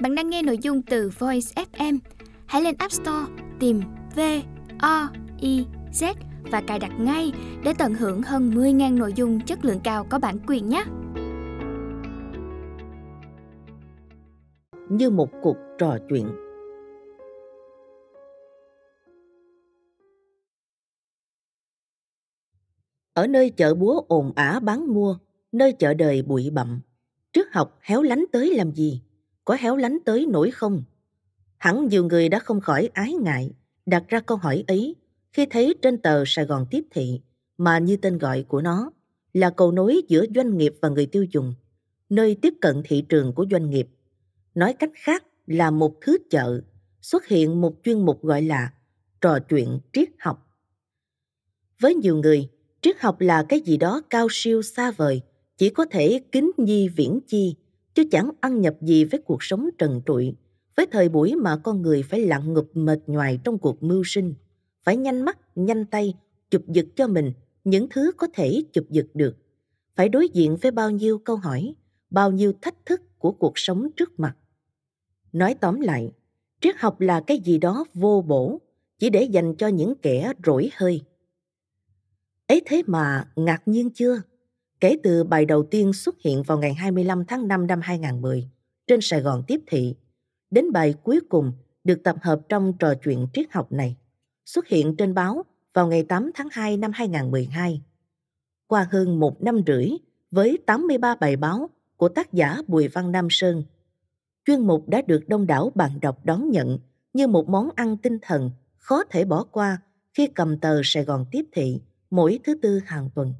Bạn đang nghe nội dung từ Voice FM. Hãy lên App Store tìm V O I Z và cài đặt ngay để tận hưởng hơn 10.000 nội dung chất lượng cao có bản quyền nhé. Như một cuộc trò chuyện Ở nơi chợ búa ồn ả bán mua, nơi chợ đời bụi bặm, trước học héo lánh tới làm gì? Có héo lánh tới nổi không? Hẳn nhiều người đã không khỏi ái ngại đặt ra câu hỏi ấy khi thấy trên tờ Sài Gòn Tiếp Thị mà như tên gọi của nó là cầu nối giữa doanh nghiệp và người tiêu dùng, nơi tiếp cận thị trường của doanh nghiệp. Nói cách khác là một thứ chợ, xuất hiện một chuyên mục gọi là trò chuyện triết học. Với nhiều người, triết học là cái gì đó cao siêu xa vời, chỉ có thể kính nhi viễn chi, chứ chẳng ăn nhập gì với cuộc sống trần trụi, với thời buổi mà con người phải lặng ngụp mệt nhoài trong cuộc mưu sinh, phải nhanh mắt, nhanh tay, chụp giật cho mình những thứ có thể chụp giật được, phải đối diện với bao nhiêu câu hỏi, bao nhiêu thách thức của cuộc sống trước mặt. Nói tóm lại, triết học là cái gì đó vô bổ, chỉ để dành cho những kẻ rỗi hơi, Ấy thế mà ngạc nhiên chưa? Kể từ bài đầu tiên xuất hiện vào ngày 25 tháng 5 năm 2010 trên Sài Gòn Tiếp Thị, đến bài cuối cùng được tập hợp trong trò chuyện triết học này, xuất hiện trên báo vào ngày 8 tháng 2 năm 2012. Qua hơn một năm rưỡi với 83 bài báo của tác giả Bùi Văn Nam Sơn, chuyên mục đã được đông đảo bạn đọc đón nhận như một món ăn tinh thần khó thể bỏ qua khi cầm tờ Sài Gòn Tiếp Thị mỗi thứ tư hàng tuần.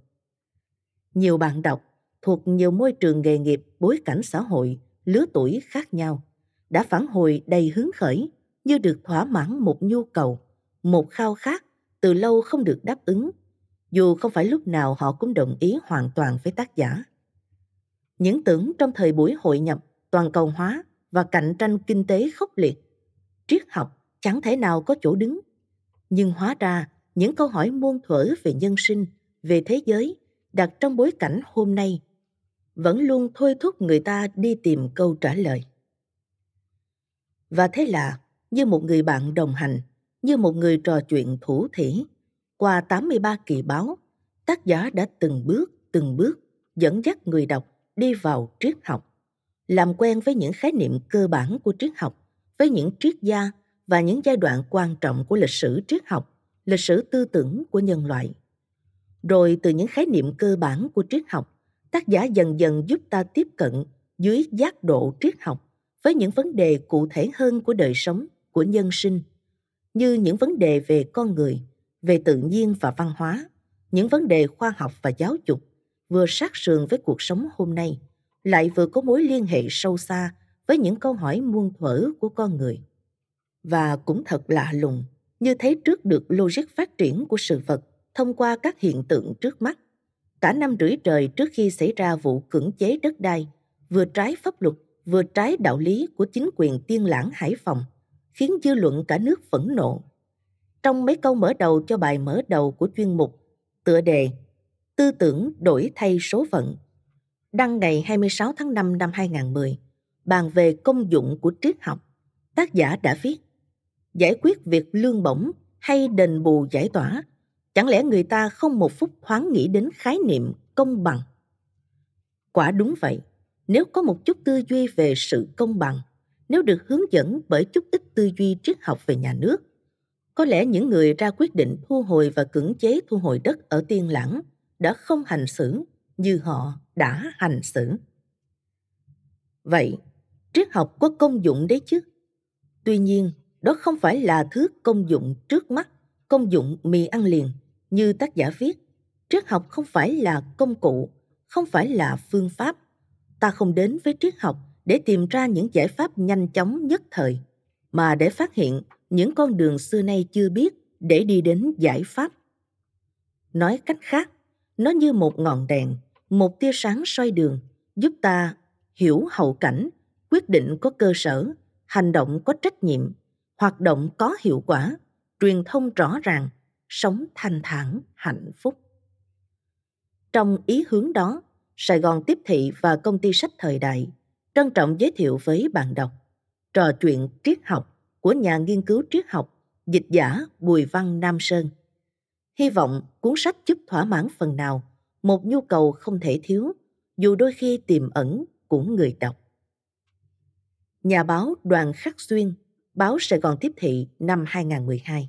Nhiều bạn đọc thuộc nhiều môi trường nghề nghiệp, bối cảnh xã hội, lứa tuổi khác nhau đã phản hồi đầy hứng khởi như được thỏa mãn một nhu cầu, một khao khát từ lâu không được đáp ứng, dù không phải lúc nào họ cũng đồng ý hoàn toàn với tác giả. Những tưởng trong thời buổi hội nhập, toàn cầu hóa và cạnh tranh kinh tế khốc liệt, triết học chẳng thể nào có chỗ đứng. Nhưng hóa ra những câu hỏi muôn thuở về nhân sinh, về thế giới đặt trong bối cảnh hôm nay vẫn luôn thôi thúc người ta đi tìm câu trả lời. Và thế là, như một người bạn đồng hành, như một người trò chuyện thủ thỉ, qua 83 kỳ báo, tác giả đã từng bước, từng bước dẫn dắt người đọc đi vào triết học, làm quen với những khái niệm cơ bản của triết học, với những triết gia và những giai đoạn quan trọng của lịch sử triết học lịch sử tư tưởng của nhân loại. Rồi từ những khái niệm cơ bản của triết học, tác giả dần dần giúp ta tiếp cận dưới giác độ triết học với những vấn đề cụ thể hơn của đời sống, của nhân sinh, như những vấn đề về con người, về tự nhiên và văn hóa, những vấn đề khoa học và giáo dục, vừa sát sườn với cuộc sống hôm nay, lại vừa có mối liên hệ sâu xa với những câu hỏi muôn thuở của con người. Và cũng thật lạ lùng, như thấy trước được logic phát triển của sự vật thông qua các hiện tượng trước mắt. Cả năm rưỡi trời trước khi xảy ra vụ cưỡng chế đất đai, vừa trái pháp luật, vừa trái đạo lý của chính quyền tiên lãng Hải Phòng, khiến dư luận cả nước phẫn nộ. Trong mấy câu mở đầu cho bài mở đầu của chuyên mục, tựa đề Tư tưởng đổi thay số phận, đăng ngày 26 tháng 5 năm 2010, bàn về công dụng của triết học, tác giả đã viết giải quyết việc lương bổng hay đền bù giải tỏa chẳng lẽ người ta không một phút thoáng nghĩ đến khái niệm công bằng? Quả đúng vậy. Nếu có một chút tư duy về sự công bằng nếu được hướng dẫn bởi chút ít tư duy triết học về nhà nước có lẽ những người ra quyết định thu hồi và cưỡng chế thu hồi đất ở tiên lãng đã không hành xử như họ đã hành xử. Vậy triết học có công dụng đấy chứ? Tuy nhiên đó không phải là thứ công dụng trước mắt, công dụng mì ăn liền như tác giả viết. Triết học không phải là công cụ, không phải là phương pháp. Ta không đến với triết học để tìm ra những giải pháp nhanh chóng nhất thời, mà để phát hiện những con đường xưa nay chưa biết để đi đến giải pháp. Nói cách khác, nó như một ngọn đèn, một tia sáng soi đường, giúp ta hiểu hậu cảnh, quyết định có cơ sở, hành động có trách nhiệm hoạt động có hiệu quả, truyền thông rõ ràng, sống thanh thản, hạnh phúc. Trong ý hướng đó, Sài Gòn Tiếp Thị và công ty sách thời đại trân trọng giới thiệu với bạn đọc Trò chuyện triết học của nhà nghiên cứu triết học, dịch giả Bùi Văn Nam Sơn. Hy vọng cuốn sách giúp thỏa mãn phần nào một nhu cầu không thể thiếu, dù đôi khi tiềm ẩn của người đọc. Nhà báo Đoàn Khắc Xuyên, báo Sài Gòn Tiếp Thị năm 2012